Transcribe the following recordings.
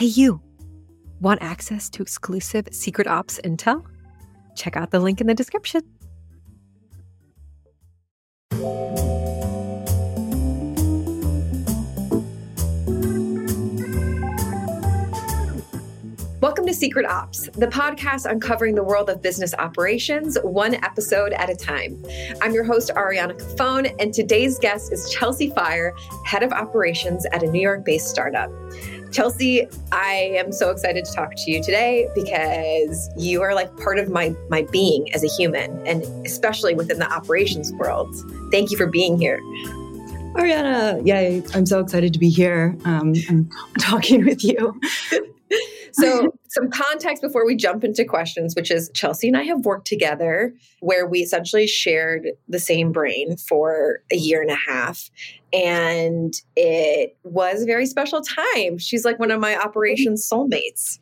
Hey, you. Want access to exclusive Secret Ops intel? Check out the link in the description. Welcome to Secret Ops, the podcast uncovering the world of business operations, one episode at a time. I'm your host, Ariana Cofone, and today's guest is Chelsey Firor, head of operations at a New York based startup. Chelsey, I am so excited to talk to you today because you are like part of my my being as a human and especially within the operations world. Thank you for being here. Ariana, yeah, I'm so excited to be here um, and talking with you. so, some context before we jump into questions, which is Chelsey and I have worked together where we essentially shared the same brain for a year and a half. And it was a very special time. She's like one of my operations soulmates.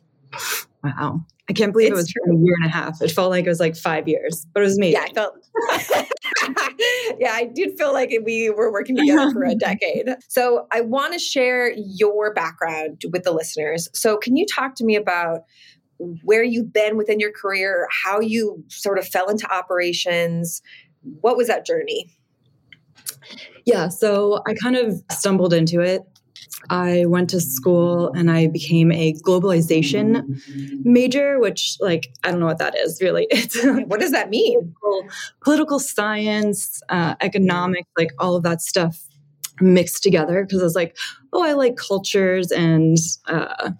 Wow. I can't believe it's it was true. a year and a half. It felt like it was like five years, but it was me. Yeah, I felt. yeah, I did feel like we were working together for a decade. So I want to share your background with the listeners. So can you talk to me about where you've been within your career, how you sort of fell into operations? What was that journey? Yeah, so I kind of stumbled into it I went to school and I became a globalization major, which, like, I don't know what that is really. It's what does that mean? Political, political science, uh, economics, like all of that stuff mixed together. Because I was like, oh, I like cultures and uh,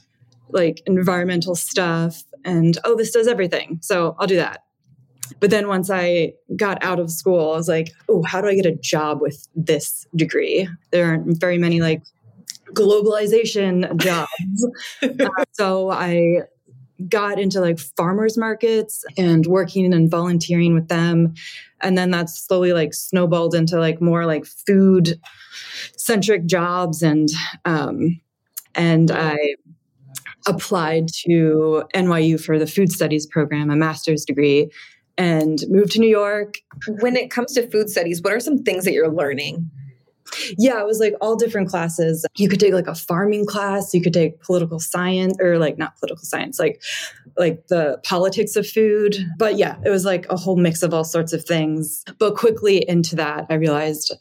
like environmental stuff, and oh, this does everything. So I'll do that. But then once I got out of school, I was like, oh, how do I get a job with this degree? There aren't very many like globalization jobs. uh, so I got into like farmers markets and working and volunteering with them and then that slowly like snowballed into like more like food centric jobs and um and i applied to nyu for the food studies program a master's degree and moved to new york when it comes to food studies what are some things that you're learning yeah, it was like all different classes. You could take like a farming class, you could take political science or like not political science, like like the politics of food. But yeah, it was like a whole mix of all sorts of things. But quickly into that, I realized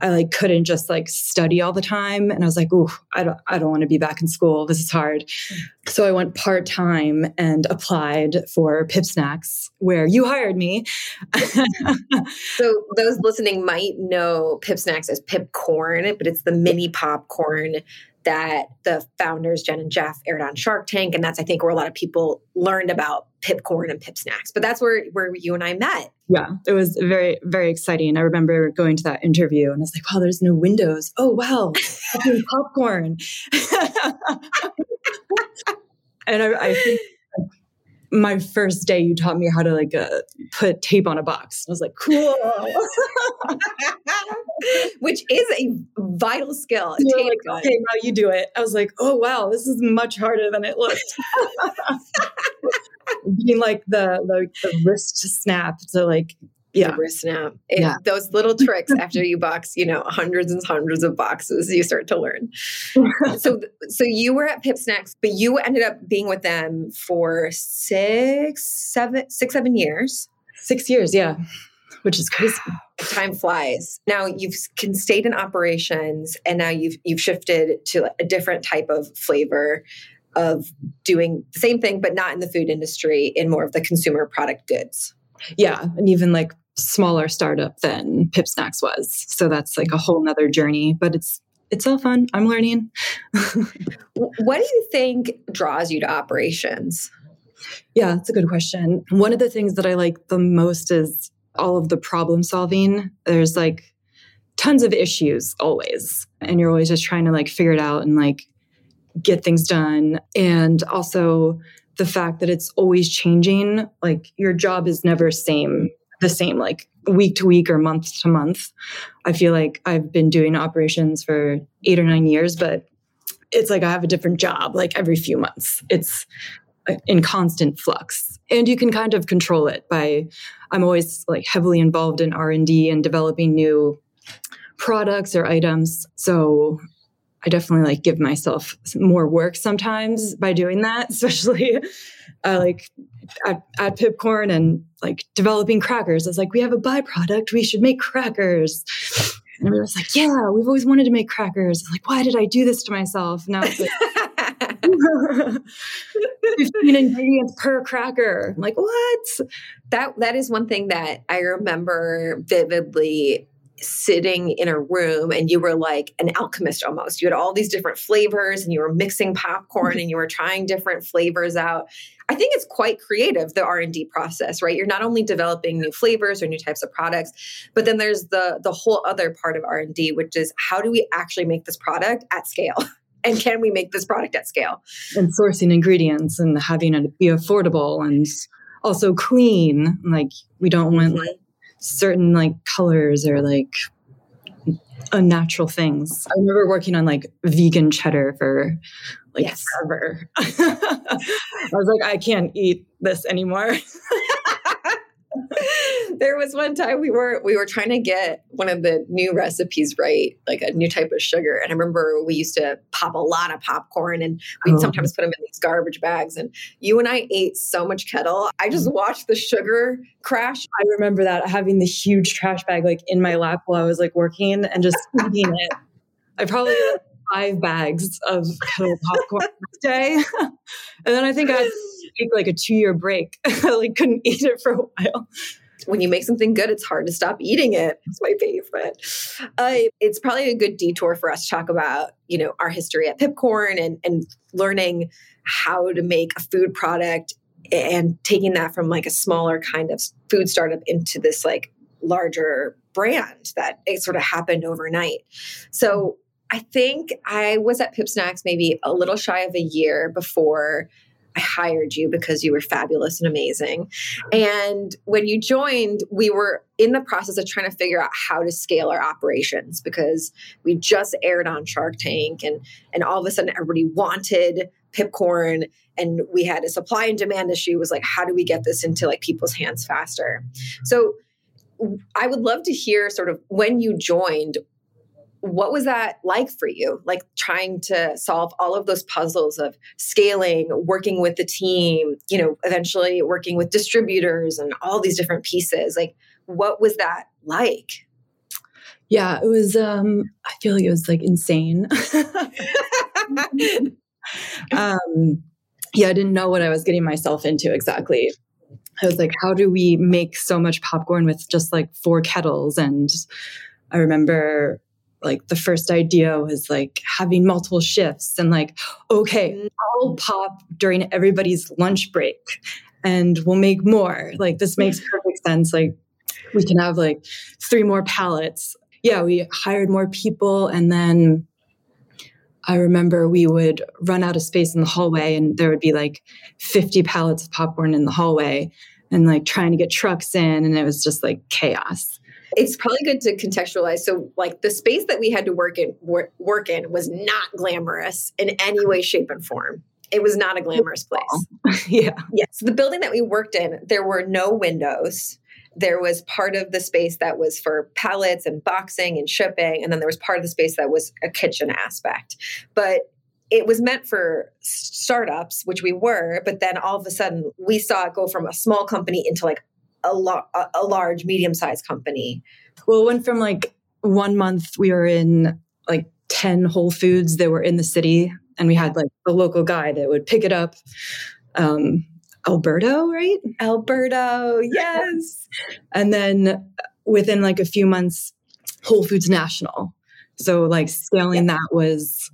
I like couldn't just like study all the time. And I was like, oh, I don't I don't want to be back in school. This is hard. So I went part-time and applied for Pip Snacks, where you hired me. so those listening might know Pip Snacks as Pipcorn, but it's the mini popcorn that the founders, Jen and Jeff, aired on Shark Tank. And that's, I think, where a lot of people learned about Pipcorn and Pip Snacks. But that's where, where you and I met. Yeah, it was very, very exciting. I remember going to that interview and I was like, wow, there's no windows. Oh, wow, popcorn. and I, I think my first day you taught me how to like uh, put tape on a box i was like cool which is a vital skill like, okay now you do it i was like oh wow this is much harder than it looked being like the, the the wrist snap to like yeah. wrist snap. It, yeah. Those little tricks after you box, you know, hundreds and hundreds of boxes, you start to learn. so, so you were at Pip Snacks, but you ended up being with them for six, seven, six, seven years. Six years, yeah, which is crazy. Time flies. Now you've can stayed in operations, and now you've you've shifted to a different type of flavor of doing the same thing, but not in the food industry, in more of the consumer product goods. Yeah, and even like smaller startup than Pip Snacks was. So that's like a whole nother journey, but it's it's all fun. I'm learning. what do you think draws you to operations? Yeah, that's a good question. One of the things that I like the most is all of the problem solving. There's like tons of issues always, and you're always just trying to like figure it out and like get things done. And also the fact that it's always changing, like your job is never same the same like week to week or month to month. I feel like I've been doing operations for eight or nine years, but it's like I have a different job like every few months. It's in constant flux and you can kind of control it by i'm always like heavily involved in r&d and developing new products or items so I definitely like give myself more work sometimes by doing that, especially uh, like at, at Pipcorn and like developing crackers. It's like, we have a byproduct, we should make crackers. And I was like, yeah, we've always wanted to make crackers. like, why did I do this to myself? Now it's like, 15 ingredients per cracker. I'm like, what? That that is one thing that I remember vividly sitting in a room and you were like an alchemist almost. You had all these different flavors and you were mixing popcorn and you were trying different flavors out. I think it's quite creative the R&D process, right? You're not only developing new flavors or new types of products, but then there's the the whole other part of R&D which is how do we actually make this product at scale? and can we make this product at scale? And sourcing ingredients and having it be affordable and also clean. Like we don't want mm-hmm. like certain like colors or like unnatural things. I remember working on like vegan cheddar for like yes. forever. I was like, I can't eat this anymore. there was one time we were we were trying to get one of the new recipes right, like a new type of sugar. And I remember we used to pop a lot of popcorn and we'd oh. sometimes put them in these garbage bags. And you and I ate so much kettle. I just mm. watched the sugar crash. I remember that having the huge trash bag like in my lap while I was like working and just eating it. I probably five bags of kettle popcorn a day. and then I think I take like a two year break. I like couldn't eat it for a while. When you make something good, it's hard to stop eating it. It's my favorite. Uh, it's probably a good detour for us to talk about, you know, our history at Pipcorn and and learning how to make a food product and taking that from like a smaller kind of food startup into this like larger brand that it sort of happened overnight. So I think I was at Pip Snacks maybe a little shy of a year before I hired you because you were fabulous and amazing. And when you joined, we were in the process of trying to figure out how to scale our operations because we just aired on Shark Tank and and all of a sudden everybody wanted Pipcorn and we had a supply and demand issue was like how do we get this into like people's hands faster. So I would love to hear sort of when you joined what was that like for you? Like trying to solve all of those puzzles of scaling working with the team you know eventually working with distributors and all these different pieces. Like what was that like? Yeah it was um i feel like it was like insane. Um yeah i didn't know what i was getting myself into exactly. I was like how do we make so much popcorn with just like four kettles? And i remember like the first idea was like having multiple shifts and like okay mm. i'll pop during everybody's lunch break and we'll make more. Like this makes perfect sense. Like we can have like three more pallets. Yeah we hired more people and then I remember we would run out of space in the hallway and there would be like 50 pallets of popcorn in the hallway and like trying to get trucks in and it was just like chaos it's probably good to contextualize. So, like the space that we had to work in work, work in was not glamorous in any way, shape, and form. It was not a glamorous place. yeah. Yeah. So The building that we worked in, there were no windows. There was part of the space that was for pallets and boxing and shipping. And then there was part of the space that was a kitchen aspect. But it was meant for startups, which we were, but then all of a sudden we saw it go from a small company into like a, lo- a large, medium sized company? Well, it went from like one month we were in like 10 Whole Foods that were in the city, and we had like a local guy that would pick it up. Um, Alberto, right? Alberto, yes. and then within like a few months, Whole Foods National. So like scaling yeah. that was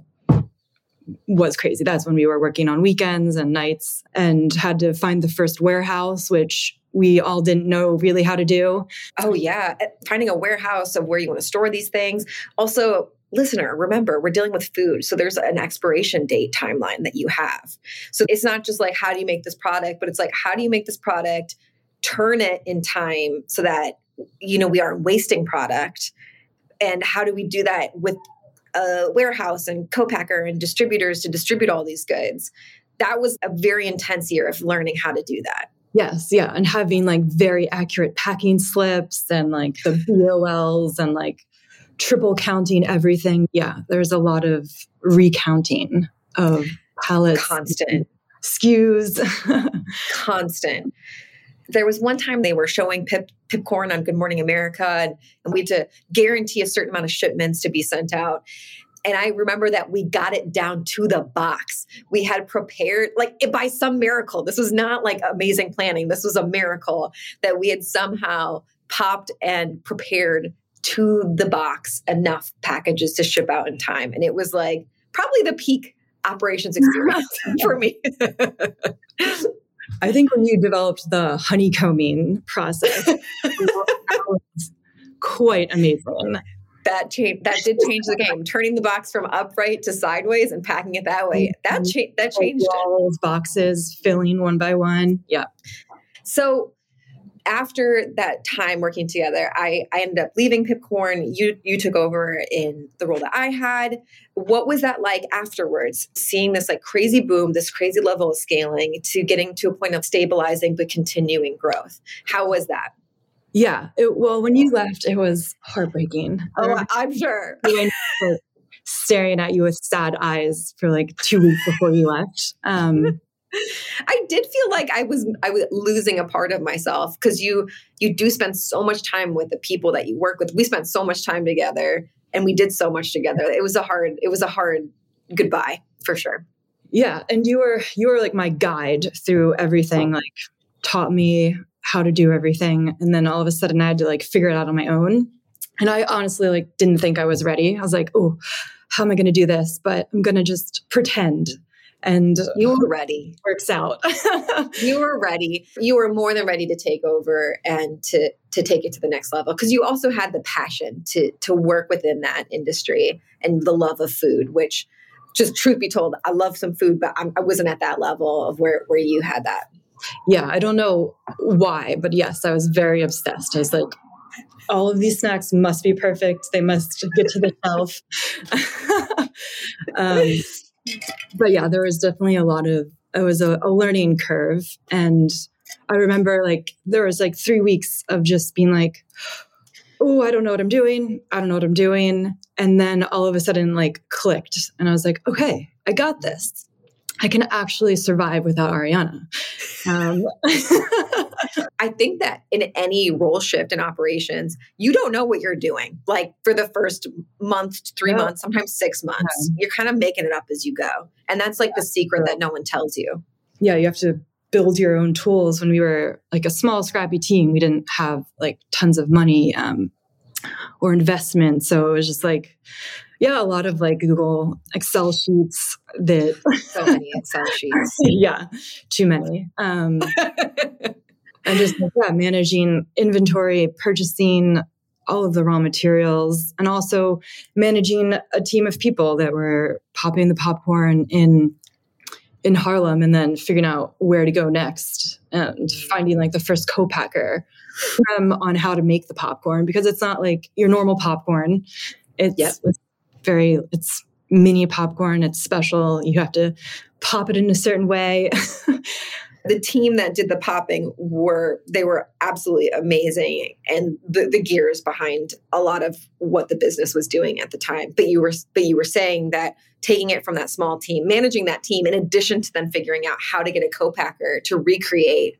was crazy. That's when we were working on weekends and nights and had to find the first warehouse, which we all didn't know really how to do. Oh, yeah. Uh, finding a warehouse of where you want to store these things. Also, listener, remember, we're dealing with food. So there's an expiration date timeline that you have. So it's not just like, how do you make this product, but it's like, how do you make this product, turn it in time so that, you know, we aren't wasting product? And how do we do that with a warehouse and co-packer and distributors to distribute all these goods? That was a very intense year of learning how to do that. Yes, yeah, and having like very accurate packing slips and like the BOLs and like triple counting everything. Yeah, there's a lot of recounting of pallets. Constant. SKUs, Constant. There was one time they were showing pip, Pipcorn on Good Morning America, and, and we had to guarantee a certain amount of shipments to be sent out. And I remember that we got it down to the box. We had prepared, like by some miracle. This was not like amazing planning. This was a miracle that we had somehow popped and prepared to the box enough packages to ship out in time. And it was like probably the peak operations experience for me. I think when you developed the honeycombing process, was quite amazing. That changed. That did change the game. Turning the box from upright to sideways and packing it that way. That mm-hmm. oh, changed. That changed Walls, boxes filling one by one. Yeah. So after that time working together, I, I ended up leaving Pipcorn. You you took over in the role that I had. What was that like afterwards? Seeing this like crazy boom, this crazy level of scaling to getting to a point of stabilizing but continuing growth. How was that? Yeah. It, well, when you left, it was heartbreaking. Oh, I'm sure. staring at you with sad eyes for like two weeks before you left. Um, I did feel like I was I was losing a part of myself because you you do spend so much time with the people that you work with. We spent so much time together and we did so much together. It was a hard it was a hard goodbye for sure. Yeah, and you were you were like my guide through everything like taught me how to do everything. And then all of a sudden I had to like figure it out on my own. And I honestly like didn't think I was ready. I was like, "Oh, how am I going to do this?" But I'm going to just pretend. And uh. you were ready. Works out. You were ready. You were more than ready to take over and to to take it to the next level. Because you also had the passion to to work within that industry and the love of food which just truth be told i love some food but I'm, i was not at that level of where where you had that yeah i don't know why but yes i was very obsessed i was like all of these snacks must be perfect they must get to the shelf um, but yeah, there was definitely a lot of it was a, a learning curve, and I remember like there was like three weeks of just being like, oh, I don't know what I'm doing. I don't know what I'm doing. And then all of a sudden, like, clicked. And I was like, okay, I got this. I can actually survive without Ariana. Um, I think that in any role shift in operations, you don't know what you're doing. Like for the first month, three months, sometimes six months, you're kind of making it up as you go. And that's like the secret that no one tells you. Yeah, you have to build your own tools. When we were like a small, scrappy team, we didn't have like tons of money um, or investment. So it was just like, yeah, a lot of like Google Excel sheets that so many Excel sheets. yeah, too many. Um, and just yeah, managing inventory, purchasing all of the raw materials, and also managing a team of people that were popping the popcorn in in Harlem and then figuring out where to go next and finding like the first co-packer um, on how to make the popcorn because it's not like your normal popcorn. It's, yep. it's very it's mini popcorn. It's special. You have to pop it in a certain way. the team that did the popping were they were absolutely amazing and the, the gears behind a lot of what the business was doing at the time but you were but you were saying that taking it from that small team managing that team in addition to then figuring out how to get a co-packer to recreate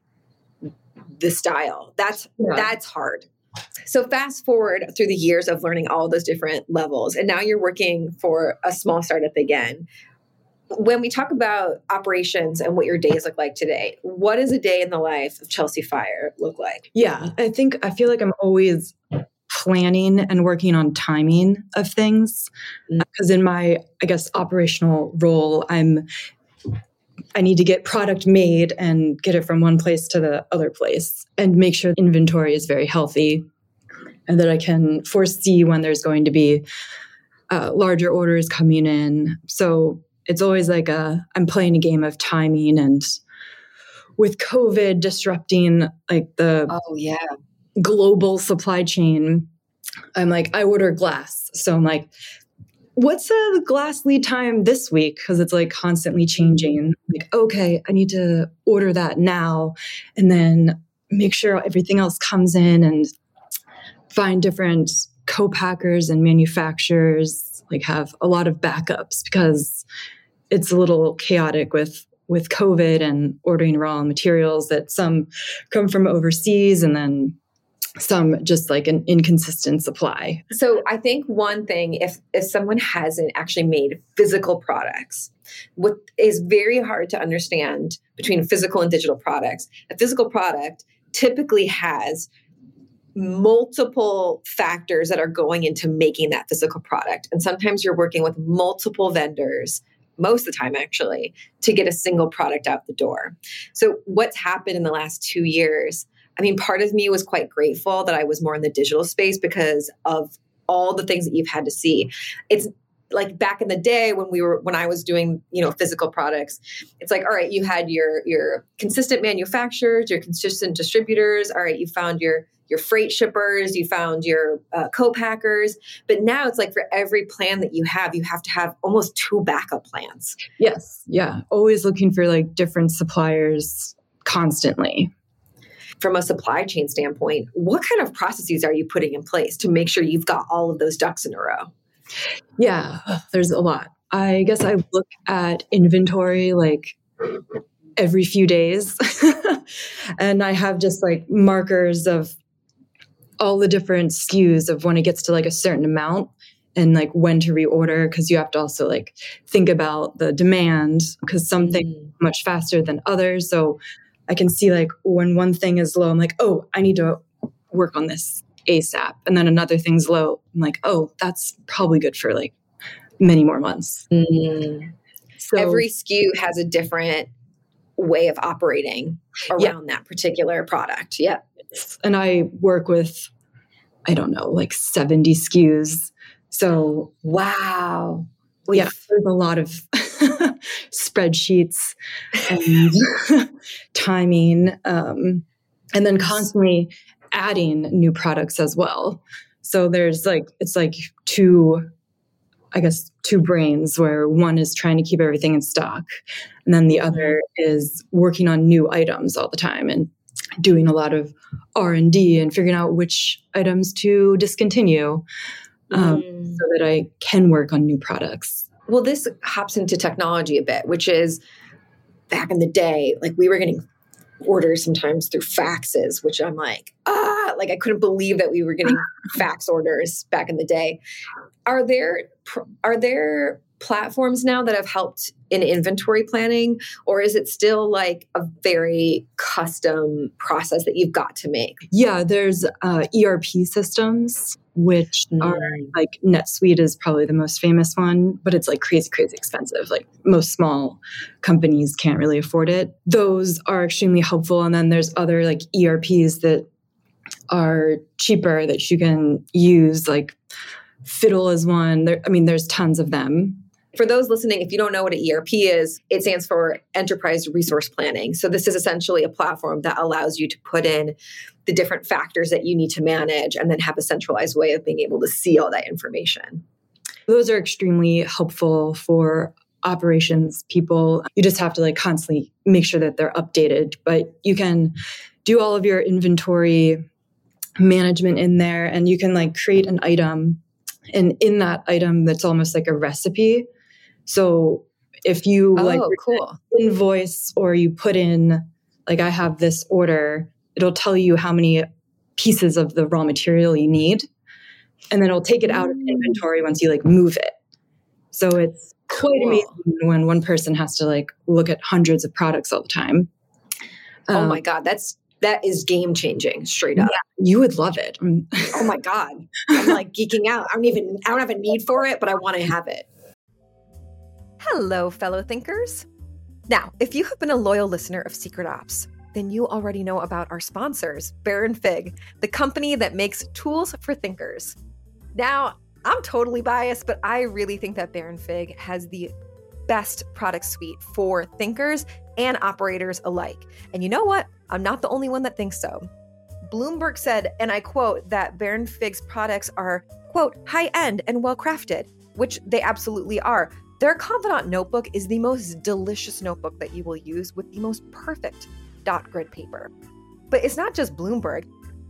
the style that's yeah. that's hard so fast forward through the years of learning all those different levels and now you're working for a small startup again when we talk about operations and what your days look like today, what does a day in the life of Chelsey Firor look like? Yeah, I think I feel like I'm always planning and working on timing of things because mm. in my I guess operational role I'm I need to get product made and get it from one place to the other place and make sure inventory is very healthy and that I can foresee when there's going to be uh, larger orders coming in. So it's always like a I'm playing a game of timing and with COVID disrupting like the oh yeah global supply chain, I'm like I order glass, so I'm like, what's the glass lead time this week? Because it's like constantly changing. Like okay, I need to order that now, and then make sure everything else comes in and find different co-packers and manufacturers like have a lot of backups because it's a little chaotic with with COVID and ordering raw materials that some come from overseas and then some just like an inconsistent supply. So I think one thing if if someone hasn't actually made physical products, what is very hard to understand between physical and digital products, a physical product typically has multiple factors that are going into making that physical product. And sometimes you're working with multiple vendors most of the time actually to get a single product out the door. So what's happened in the last 2 years I mean, part of me was quite grateful that I was more in the digital space because of all the things that you've had to see. It's like back in the day when we were when I was doing you know physical products, it's like all right, you had your your consistent manufacturers, your consistent distributors. All right, you found your your freight shippers, you found your uh, co-packers, but now it's like for every plan that you have, you have to have almost two backup plans. Yes, yeah, always looking for like different suppliers constantly from a supply chain standpoint, what kind of processes are you putting in place to make sure you've got all of those ducks in a row? Yeah, there's a lot. I guess I look at inventory like every few days. and I have just like markers of all the different SKUs of when it gets to like a certain amount and like when to reorder because you have to also like think about the demand because some things mm. much faster than others. So I can see like when one thing is low, I'm like, oh, I need to work on this ASAP. And then another thing's low. I'm like, oh, that's probably good for like many more months. Mm. So, Every SKU has a different way of operating around yeah. that particular product. Yeah. And I work with, I don't know, like 70 SKUs. So, wow. Yeah, there's a lot of spreadsheets and timing, um, and then constantly adding new products as well. So there's like, it's like two, I guess, two brains where one is trying to keep everything in stock, and then the other is working on new items all the time and doing a lot of r&d and figuring out which items to discontinue um, mm. so that i can work on new products well, this hops into technology a bit, which is back in the day, like we were getting orders sometimes through faxes, which I'm like, ah, like I couldn't believe that we were getting fax orders back in the day. Are there are there platforms now that have helped in inventory planning or is it still like a very custom process that you've got to make yeah there's uh, erp systems which mm. are like NetSuite is probably the most famous one, but it's like crazy, crazy expensive. Like most small companies can't really afford it. Those are extremely helpful. And then there's other like ERPs that are cheaper that you can use, like Fiddle is one. There, I mean, there's tons of them. For those listening, if you don't know what an ERP is, it stands for Enterprise Resource Planning. So, this is essentially a platform that allows you to put in the different factors that you need to manage and then have a centralized way of being able to see all that information. Those are extremely helpful for operations people. You just have to like constantly make sure that they're updated, but you can do all of your inventory management in there and you can like create an item and in that item that's almost like a recipe so if you oh, like cool. invoice or you put in like I have this order, it'll tell you how many pieces of the raw material you need. And then it'll take it out of mm. inventory once you like move it. So it's quite cool. amazing when one person has to like look at hundreds of products all the time. Oh um, my God, that's that is game changing straight up. Yeah, you would love it. oh my God. I'm like geeking out. I don't even I don't have a need for it, but I want to have it. Hello, fellow thinkers. Now, if you have been a loyal listener of Secret Ops, then you already know about our sponsors, Baronfig, the company that makes tools for thinkers. Now, I'm totally biased, but I really think that Baronfig has the best product suite for thinkers and operators alike. And you know what? I'm not the only one that thinks so. Bloomberg said, and I quote, that Baronfig's products are, quote, high end and well crafted, which they absolutely are. Their Confidant notebook is the most delicious notebook that you will use with the most perfect dot grid paper. But it's not just Bloomberg.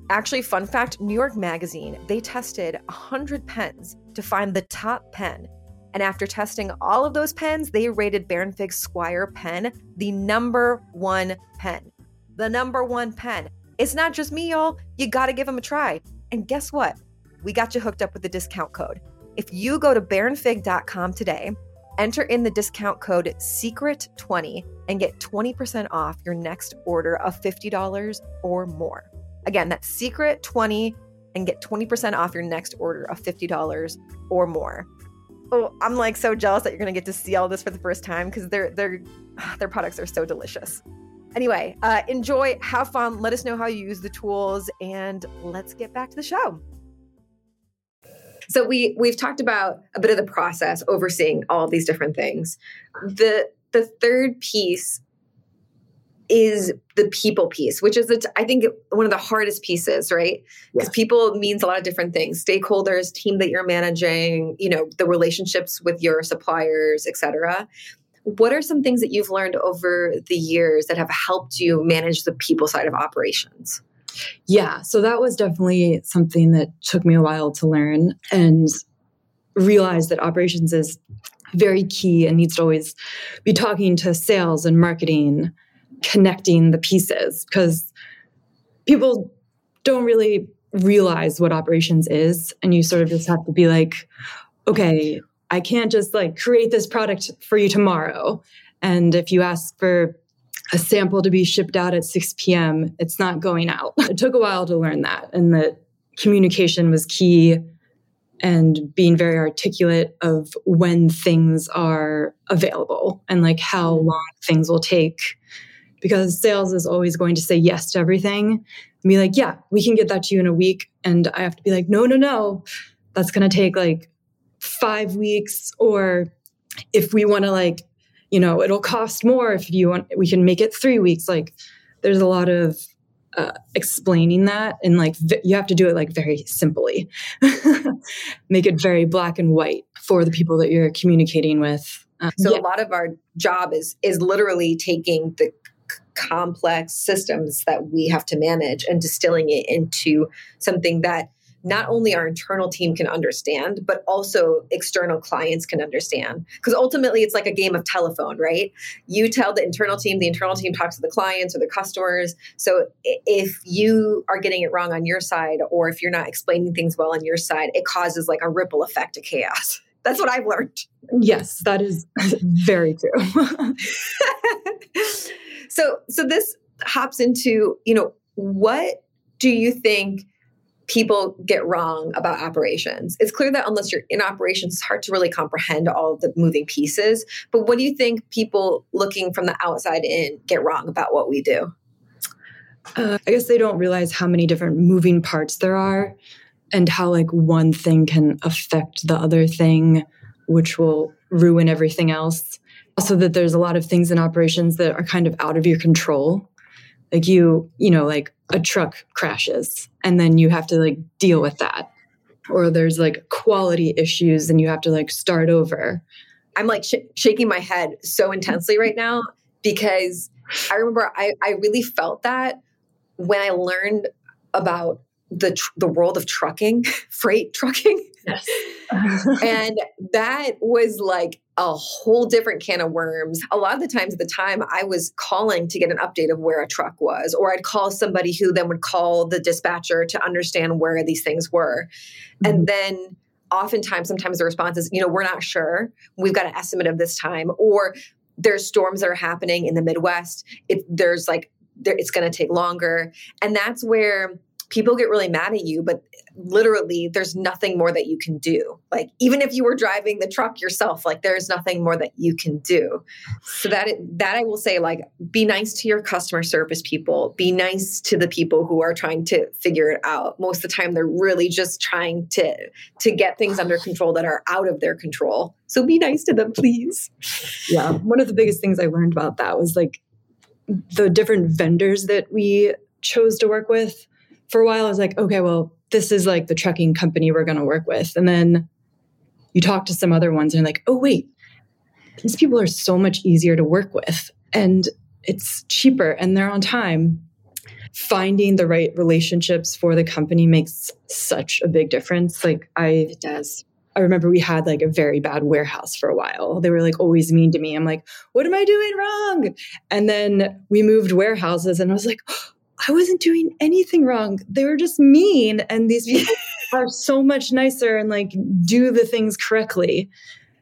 Actually, fun fact New York Magazine, they tested 100 pens to find the top pen. And after testing all of those pens, they rated Baronfig's Squire pen the number one pen. The number one pen. It's not just me, y'all. You got to give them a try. And guess what? We got you hooked up with the discount code. If you go to baronfig.com today, enter in the discount code SECRET20 and get 20% off your next order of $50 or more. Again, that's SECRET20 and get 20% off your next order of $50 or more. Oh, I'm like so jealous that you're going to get to see all this for the first time because their their their products are so delicious. Anyway, uh, enjoy, have fun. Let us know how you use the tools, and let's get back to the show. So we we've talked about a bit of the process, overseeing all these different things. The the third piece is the people piece, which is I think one of the hardest pieces, right? Because yes. people means a lot of different things: stakeholders, team that you're managing, you know, the relationships with your suppliers, etc. What are some things that you've learned over the years that have helped you manage the people side of operations? Yeah, so that was definitely something that took me a while to learn and realize that operations is very key and needs to always be talking to sales and marketing, connecting the pieces because people don't really realize what operations is. And you sort of just have to be like, okay, I can't just like create this product for you tomorrow. And if you ask for a sample to be shipped out at 6 p.m., it's not going out. It took a while to learn that and that communication was key and being very articulate of when things are available and like how mm-hmm. long things will take because sales is always going to say yes to everything and be like yeah we can get that to you in a week and i have to be like no no no that's going to take like five weeks or if we want to like you know it'll cost more if you want we can make it three weeks. Like there's a lot of uh, explaining that and like v- you have to do it like very simply. Make it very black and white for the people that you're communicating with. Um, so yeah. a lot of our job is is literally taking the complex systems that we have to manage and distilling it into something that not only our internal team can understand, but also external clients can understand. Because ultimately, it's like a game of telephone, right? You tell the internal team, the internal team talks to the clients or the customers. So if you are getting it wrong on your side, or if you're not explaining things well on your side, it causes like a ripple effect of chaos. That's what I've learned. Yes, that is very true. so, so this hops into, you know, what do you think people get wrong about operations. It's clear that unless you're in operations, it's hard to really comprehend all the moving pieces. But what do you think people looking from the outside in get wrong about what we do? Uh, I guess they don't realize how many different moving parts there are and how like one thing can affect the other thing, which will ruin everything else. Also, that there's a lot of things in operations that are kind of out of your control like you you know like a truck crashes and then you have to like deal with that. Or there's like quality issues and you have to like start over. I'm like sh- shaking my head so intensely right now because i remember i i really felt that when i learned about the tr- the world of trucking freight trucking yes. and that was like a whole different can of worms. A lot of the times at the time, I was calling to get an update of where a truck was, or I'd call somebody who then would call the dispatcher to understand where these things were. Mm-hmm. And then oftentimes, sometimes the response is, you know, we're not sure. We've got an estimate of this time. Or there's storms that are happening in the Midwest. It, there's like, there, it's going to take longer. And that's where people get really mad at you, but literally there's nothing more that you can do. Like even if you were driving the truck yourself, like there's nothing more that you can do. So that that I will say like be nice to your customer service people, be nice to the people who are trying to figure it out. Most of the time they're really just trying to to get things under control that are out of their control. So be nice to them, please. Yeah, one of the biggest things I learned about that was like the different vendors that we chose to work with for a while, I was like, okay, well, this is like the trucking company we're going to work with. And then you talk to some other ones and like, oh, wait, these people are so much easier to work with and it's cheaper and they're on time. finding the right relationships for the company makes such a big difference. Like I It does. I remember we had like a very bad warehouse for a while. They were like always mean to me. I'm like, what am I doing wrong? And then we moved warehouses and I was like, I wasn't doing anything wrong. They were just mean. And these people are so much nicer and like do the things correctly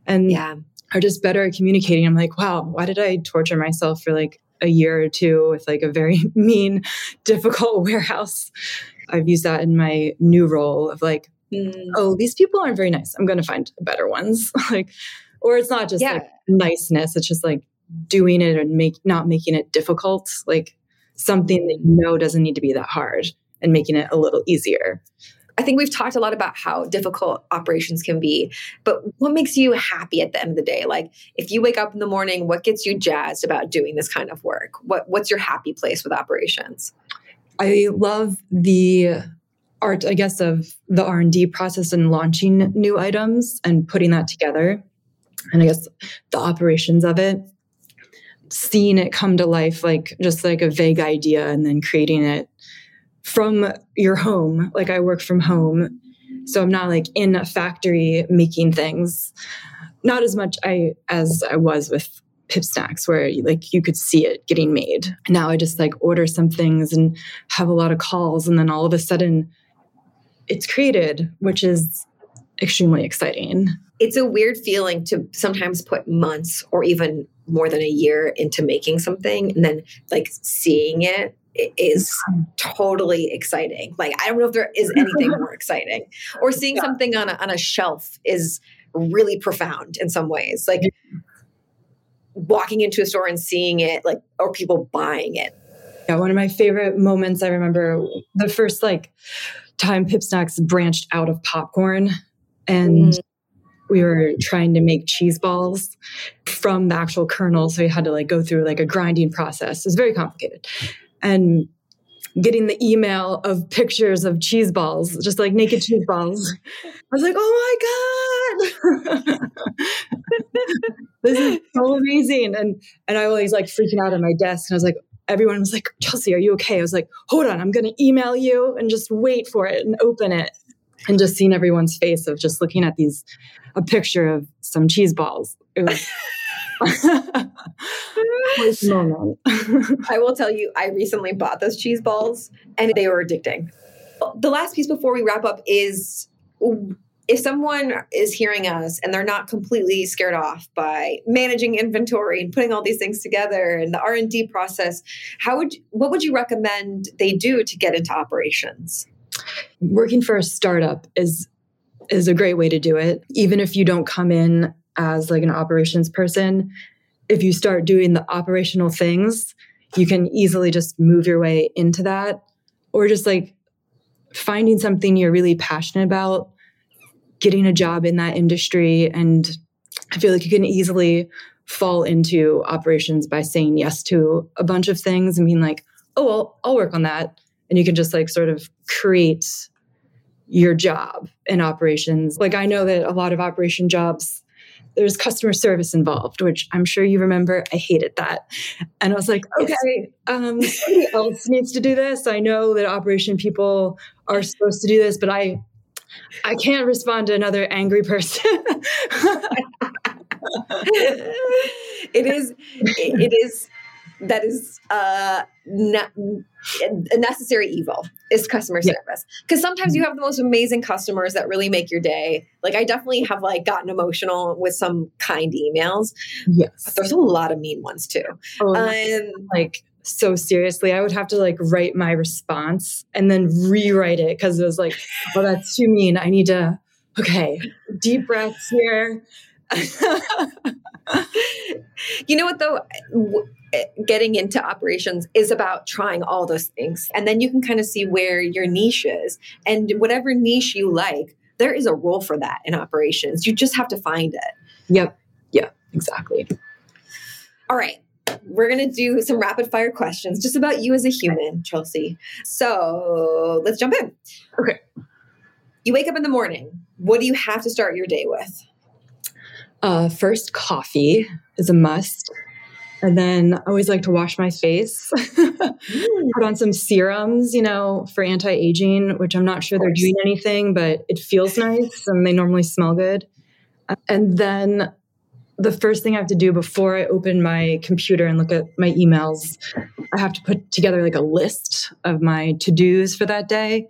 and Yeah. are just better at communicating. I'm like, wow, why did I torture myself for like a year or two with like a very mean, difficult warehouse? I've used that in my new role of like, Mm. oh, these people aren't very nice. I'm going to find better ones. like, or it's not just Yeah. like niceness. It's just like doing it and make not making it difficult. Like something that you know doesn't need to be that hard and making it a little easier. I think we've talked a lot about how difficult operations can be, but what makes you happy at the end of the day? Like if you wake up in the morning, what gets you jazzed about doing this kind of work? What what's your happy place with operations? I love the art, I guess, of the R and D process and launching new items and putting that together, and I guess the operations of it, seeing it come to life, like just like a vague idea, and then creating it from your home. Like I work from home, so I'm not like in a factory making things. Not as much I as I was with pip snacks where like you could see it getting made. Now I just like order some things and have a lot of calls and then all of a sudden it's created, which is extremely exciting. It's a weird feeling to sometimes put months or even more than a year into making something and then like seeing it is totally exciting. Like I don't know if there is anything more exciting. Or seeing Yeah. something on a, on a shelf is really profound in some ways. Like walking into a store and seeing it like or people buying it. Yeah, one of my favorite moments I remember the first like time Pip Snacks branched out of popcorn and Mm. We were trying to make cheese balls from the actual kernel. So we had to like go through like a grinding process. It was very complicated. And getting the email of pictures of cheese balls, just like naked cheese balls. I was like, oh my God. this is so amazing. And and I was like freaking out at my desk. And I was like, everyone was like, Chelsey, are you okay? I was like, hold on, I'm gonna email you and just wait for it and open it. And just seeing everyone's face of just looking at these a picture of some cheese balls. It was moment. I will tell you, I recently bought those cheese balls and they were addicting. The last piece before we wrap up is if someone is hearing us and they're not completely scared off by managing inventory and putting all these things together and the R&D process, how would what would you recommend they do to get into operations? Working for a startup is is a great way to do it. Even if you don't come in as like an operations person if you start doing the operational things you can easily just move your way into that. Or just like finding something you're really passionate about getting a job in that industry and i feel like you can easily fall into operations by saying yes to a bunch of things and being like oh well i'll work on that and you can just like sort of create your job in operations. Like I know that a lot of operation jobs there's customer service involved, which I'm sure you remember. I hated that. And I was like, okay, um, somebody else needs to do this. I know that operation people are supposed to do this, but I I can't respond to another angry person. it is it, it is that is uh ne- a necessary evil is customer Yeah. service because sometimes you have the most amazing customers that really make your day like i definitely have like gotten emotional with some kind emails yes. but there's a lot of mean ones too Oh, um like so seriously. I would have to like write my response and then rewrite it because it was like, oh, that's too mean. I need to, okay, deep breaths here. you know what though? Eh, getting into operations is about trying all those things and then you can kind of see where your niche is and whatever niche you like there is a role for that in operations. You just have to find it. Yep. Yeah, exactly. all right. We're going to do some rapid fire questions just about you as a human chelsey. So let's jump in. Okay. you wake up in the morning. What do you have to start your day with Uh, first, coffee is a must. And then I always like to wash my face, put on some serums, you know, for anti aging, which I'm not sure they're doing anything, but it feels nice and they normally smell good. And then the first thing I have to do before I open my computer and look at my emails, I have to put together like a list of my to dos for that day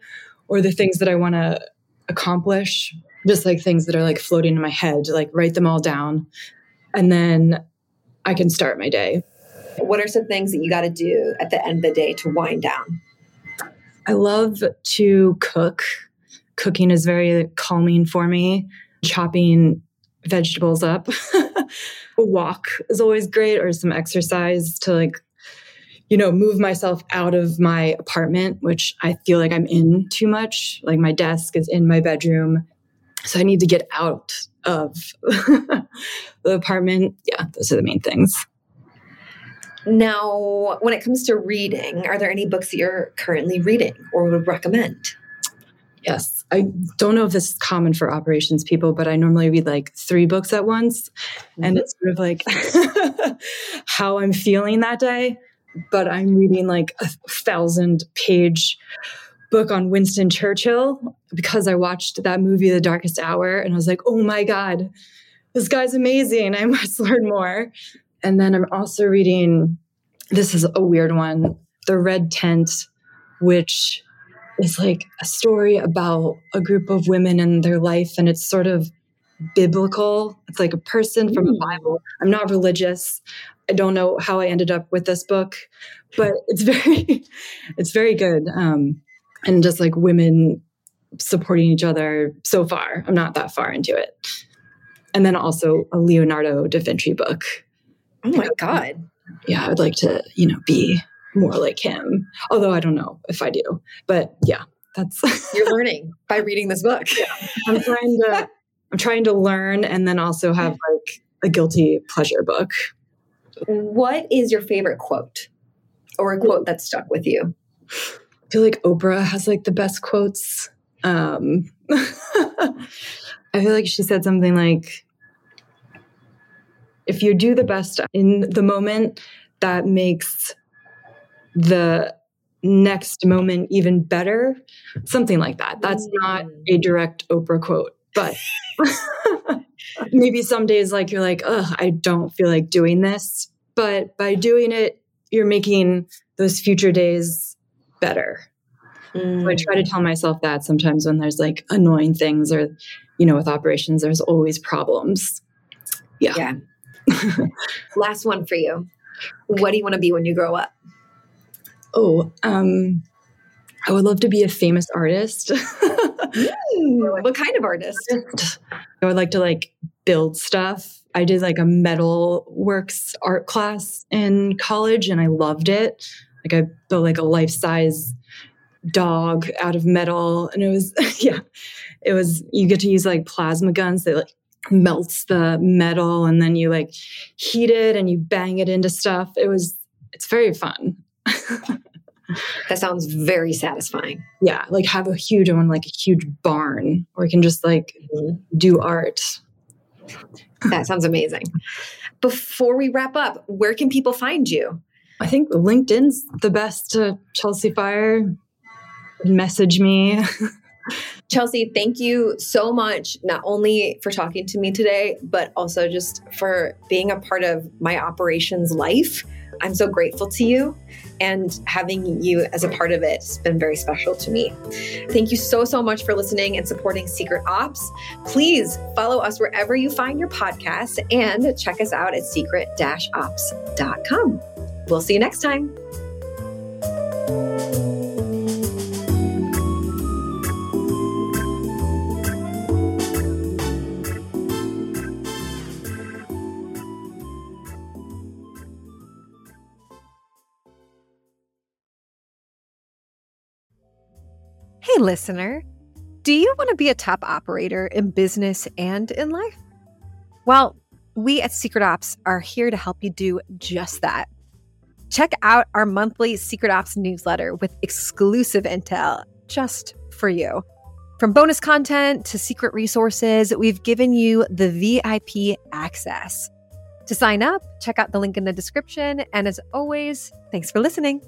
or the things that I want to accomplish, just like things that are like floating in my head, like write them all down. And then I can start my day. What are some things that you got to do at the end of the day to wind down? I love to cook. Cooking is very calming for me. Chopping vegetables up. a walk is always great, or some exercise to like, you know, move myself out of my apartment, which I feel like I'm in too much. Like my desk is in my bedroom. So I need to get out of the apartment. Yeah, those are the main things. Now, when it comes to reading, are there any books that you're currently reading or would recommend? Yes. I don't know if this is common for operations people, but I normally read like three books at once. Mm-hmm. And it's sort of like how I'm feeling that day. But I'm reading like a thousand page book on Winston Churchill because I watched that movie, The Darkest Hour, and I was like, oh my God, this guy's amazing. I must learn more. And then I'm also reading, this is a weird one, The Red Tent, which is like a story about a group of women and their life. And it's sort of biblical. It's like a person from the mm. Bible. I'm not religious. I don't know how I ended up with this book, but it's very, it's very good. Um, and just like women supporting each other so far. I'm not that far into it. And then also a Leonardo da Vinci book. Oh my God. Yeah, I would like to, you know, be more like him. Although I don't know if I do. But yeah, that's You're learning by reading this book. Yeah. I'm trying to I'm trying to learn and then also have like a guilty pleasure book. What is your favorite quote or a quote that stuck with you? I feel like Oprah has like the best quotes. Um, I feel like she said something like, if you do the best in the moment, that makes the next moment even better. Something like that. That's not a direct Oprah quote, but maybe some days like you're like, ugh, I don't feel like doing this. But by doing it, you're making those future days better. Mm. So I try to tell myself that sometimes when there's like annoying things or, you know, with operations, there's always problems. Yeah. Yeah. Last one for you. What do you want to be when you grow up? Oh, um, I would love to be a famous artist. mm, what kind of artist? I would like to like build stuff. I did like a metal works art class in college and I loved it like I built like a life size dog out of metal. And it was, yeah, it was, you get to use like plasma guns that like melts the metal and then you like heat it and you bang it into stuff. It was, it's very fun. that sounds very satisfying. Yeah, like have a huge one, like a huge barn, where you can just like mm-hmm. do art. That sounds amazing. Before we wrap up, where can people find you? I think LinkedIn's the best Chelsey Firor. Message me. Chelsey, thank you so much, not only for talking to me today, but also just for being a part of my operations life. I'm so grateful to you, and having you as a part of it has been very special to me. Thank you so, so much for listening and supporting Secret Ops. Please follow us wherever you find your podcasts and check us out at secret ops.com. We'll see you next time. Hey, listener. Do you want to be a top operator in business and in life? Well, we at Secret Ops are here to help you do just that. Check out our monthly Secret Ops newsletter with exclusive intel just for you. From bonus content to secret resources, we've given you the VIP access. To sign up, check out the link in the description. And as always, thanks for listening.